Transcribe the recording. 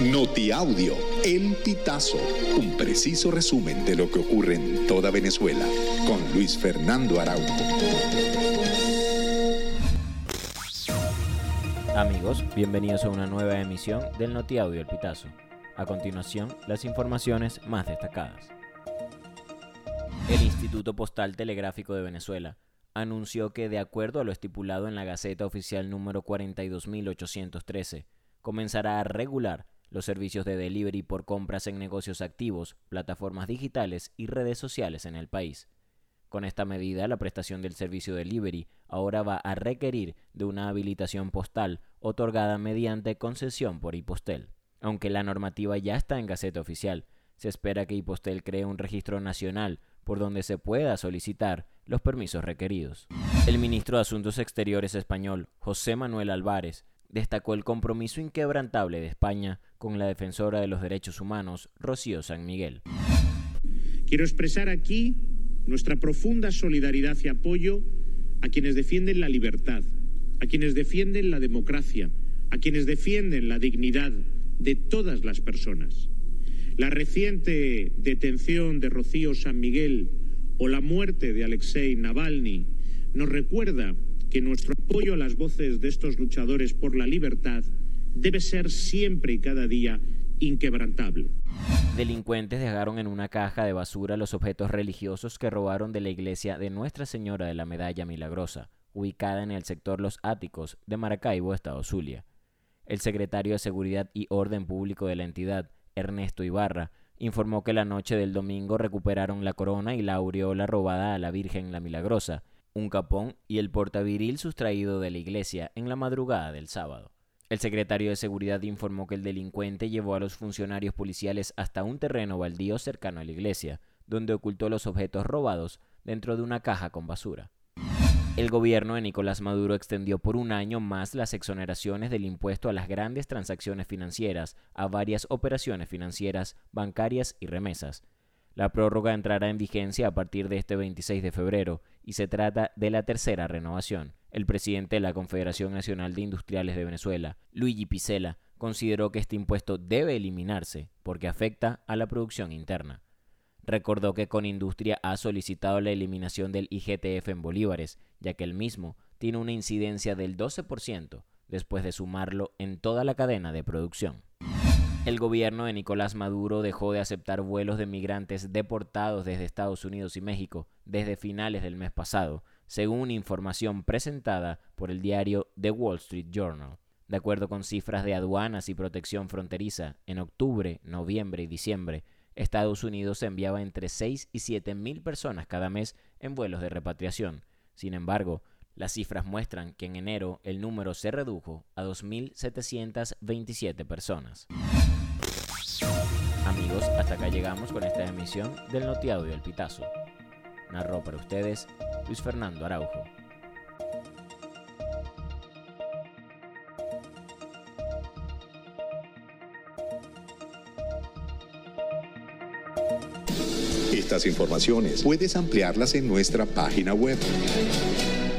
Notiaudio, El Pitazo, un preciso resumen de lo que ocurre en toda Venezuela, con Luis Fernando Araújo. Amigos, bienvenidos a una nueva emisión del Notiaudio El Pitazo. A continuación, las informaciones más destacadas. El Instituto Postal Telegráfico de Venezuela anunció que, de acuerdo a lo estipulado en la Gaceta Oficial número 42813, comenzará a regular los servicios de delivery por compras en negocios activos, plataformas digitales y redes sociales en el país. Con esta medida, la prestación del servicio delivery ahora va a requerir de una habilitación postal otorgada mediante concesión por Hipostel. Aunque la normativa ya está en Gaceta Oficial, se espera que Hipostel cree un registro nacional por donde se pueda solicitar los permisos requeridos. El ministro de Asuntos Exteriores español, José Manuel Álvarez, destacó el compromiso inquebrantable de España con la defensora de los derechos humanos, Rocío San Miguel. Quiero expresar aquí nuestra profunda solidaridad y apoyo a quienes defienden la libertad, a quienes defienden la democracia, a quienes defienden la dignidad de todas las personas. La reciente detención de Rocío San Miguel o la muerte de Alexei Navalny nos recuerda que nuestro apoyo a las voces de estos luchadores por la libertad debe ser siempre y cada día inquebrantable. Delincuentes dejaron en una caja de basura los objetos religiosos que robaron de la iglesia de Nuestra Señora de la Medalla Milagrosa, ubicada en el sector Los Áticos de Maracaibo, Estado Zulia. El secretario de Seguridad y Orden Público de la entidad, Ernesto Ibarra, informó que la noche del domingo recuperaron la corona y la aureola robada a la Virgen la Milagrosa, un capón y el portaviril sustraído de la iglesia en la madrugada del sábado. El secretario de Seguridad informó que el delincuente llevó a los funcionarios policiales hasta un terreno baldío cercano a la iglesia, donde ocultó los objetos robados dentro de una caja con basura. El gobierno de Nicolás Maduro extendió por un año más las exoneraciones del impuesto a las grandes transacciones financieras a varias operaciones financieras, bancarias y remesas, la prórroga entrará en vigencia a partir de este 26 de febrero y se trata de la tercera renovación. El presidente de la Confederación Nacional de Industriales de Venezuela, Luigi Picela, consideró que este impuesto debe eliminarse porque afecta a la producción interna. Recordó que Conindustria ha solicitado la eliminación del IGTF en bolívares, ya que el mismo tiene una incidencia del 12% después de sumarlo en toda la cadena de producción. El gobierno de Nicolás Maduro dejó de aceptar vuelos de migrantes deportados desde Estados Unidos y México desde finales del mes pasado, según información presentada por el diario The Wall Street Journal. De acuerdo con cifras de aduanas y protección fronteriza, en octubre, noviembre y diciembre, Estados Unidos enviaba entre 6 y 7 mil personas cada mes en vuelos de repatriación. Sin embargo, las cifras muestran que en enero el número se redujo a 2.727 personas. Amigos, hasta acá llegamos con esta emisión del Notiaudio El Pitazo. Narró para ustedes Luis Fernando Araujo. Estas informaciones puedes ampliarlas en nuestra página web